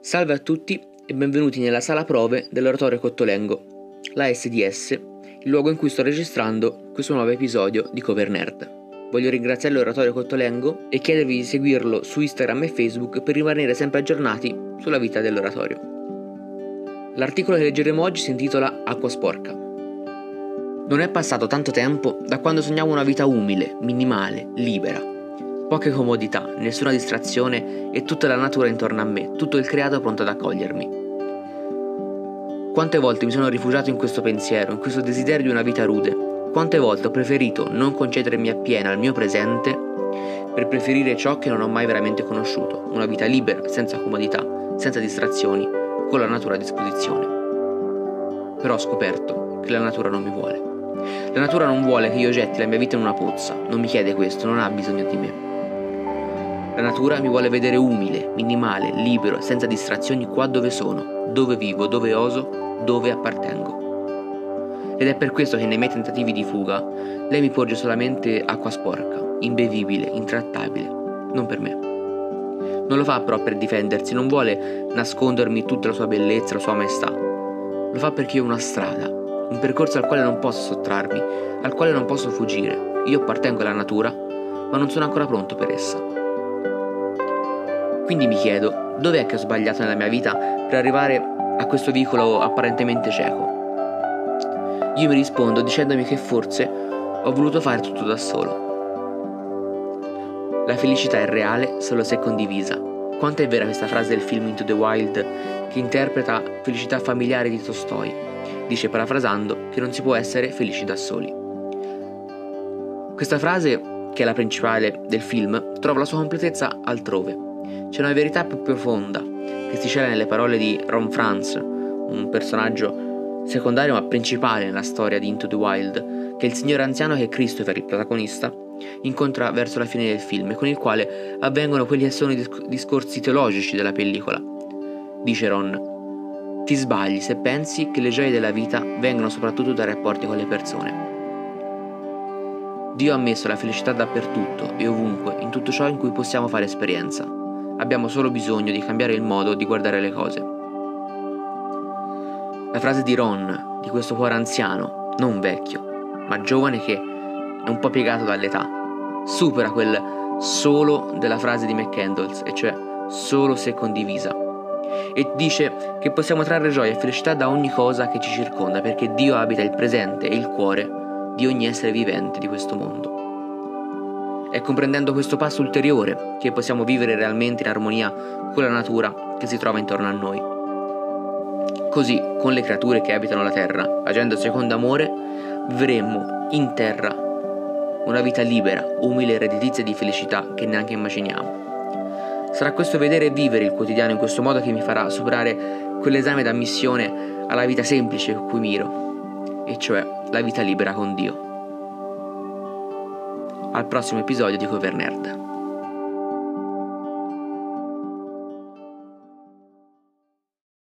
Salve a tutti e benvenuti nella sala prove dell'oratorio Cottolengo, la SDS, il luogo in cui sto registrando questo nuovo episodio di Cover Nerd. Voglio ringraziare l'oratorio Cottolengo e chiedervi di seguirlo su Instagram e Facebook per rimanere sempre aggiornati sulla vita dell'oratorio. L'articolo che leggeremo oggi si intitola Acqua sporca. Non è passato tanto tempo da quando sognavo una vita umile, minimale, libera, Poche comodità, nessuna distrazione e tutta la natura intorno a me, tutto il creato pronto ad accogliermi. Quante volte mi sono rifugiato in questo pensiero, in questo desiderio di una vita rude? Quante volte ho preferito non concedermi appieno al mio presente per preferire ciò che non ho mai veramente conosciuto, una vita libera, senza comodità, senza distrazioni, con la natura a disposizione. Però ho scoperto che la natura non mi vuole. La natura non vuole che io getti la mia vita in una pozza, non mi chiede questo, non ha bisogno di me. La natura mi vuole vedere umile, minimale, libero, senza distrazioni qua dove sono, dove vivo, dove oso, dove appartengo. Ed è per questo che nei miei tentativi di fuga lei mi porge solamente acqua sporca, imbevibile, intrattabile, non per me. Non lo fa però per difendersi, non vuole nascondermi tutta la sua bellezza, la sua maestà. Lo fa perché io ho una strada, un percorso al quale non posso sottrarmi, al quale non posso fuggire. Io appartengo alla natura, ma non sono ancora pronto per essa. Quindi mi chiedo, dov'è che ho sbagliato nella mia vita per arrivare a questo vicolo apparentemente cieco? Io mi rispondo dicendomi che forse ho voluto fare tutto da solo. La felicità è reale solo se condivisa. Quanto è vera questa frase del film Into the Wild che interpreta felicità familiare di Tolstoi? Dice parafrasando che non si può essere felici da soli. Questa frase, che è la principale del film, trova la sua completezza altrove c'è una verità più profonda che si cela nelle parole di Ron Franz, un personaggio secondario ma principale nella storia di Into the Wild, che è il signore anziano che Christopher, il protagonista, incontra verso la fine del film e con il quale avvengono quelli che sono i discorsi teologici della pellicola. Dice Ron, ti sbagli se pensi che le gioie della vita vengono soprattutto dai rapporti con le persone. Dio ha messo la felicità dappertutto e ovunque, in tutto ciò in cui possiamo fare esperienza. Abbiamo solo bisogno di cambiare il modo di guardare le cose. La frase di Ron, di questo cuore anziano, non vecchio, ma giovane che è un po' piegato dall'età, supera quel solo della frase di McCandles, e cioè solo se condivisa. E dice che possiamo trarre gioia e felicità da ogni cosa che ci circonda, perché Dio abita il presente e il cuore di ogni essere vivente di questo mondo. È comprendendo questo passo ulteriore che possiamo vivere realmente in armonia con la natura che si trova intorno a noi. Così, con le creature che abitano la terra, agendo secondo amore, vivremmo in terra una vita libera, umile e redditizia di felicità che neanche immaginiamo. Sarà questo vedere e vivere il quotidiano in questo modo che mi farà superare quell'esame d'ammissione alla vita semplice a cui miro, e cioè la vita libera con Dio al prossimo episodio di Cover Nerd.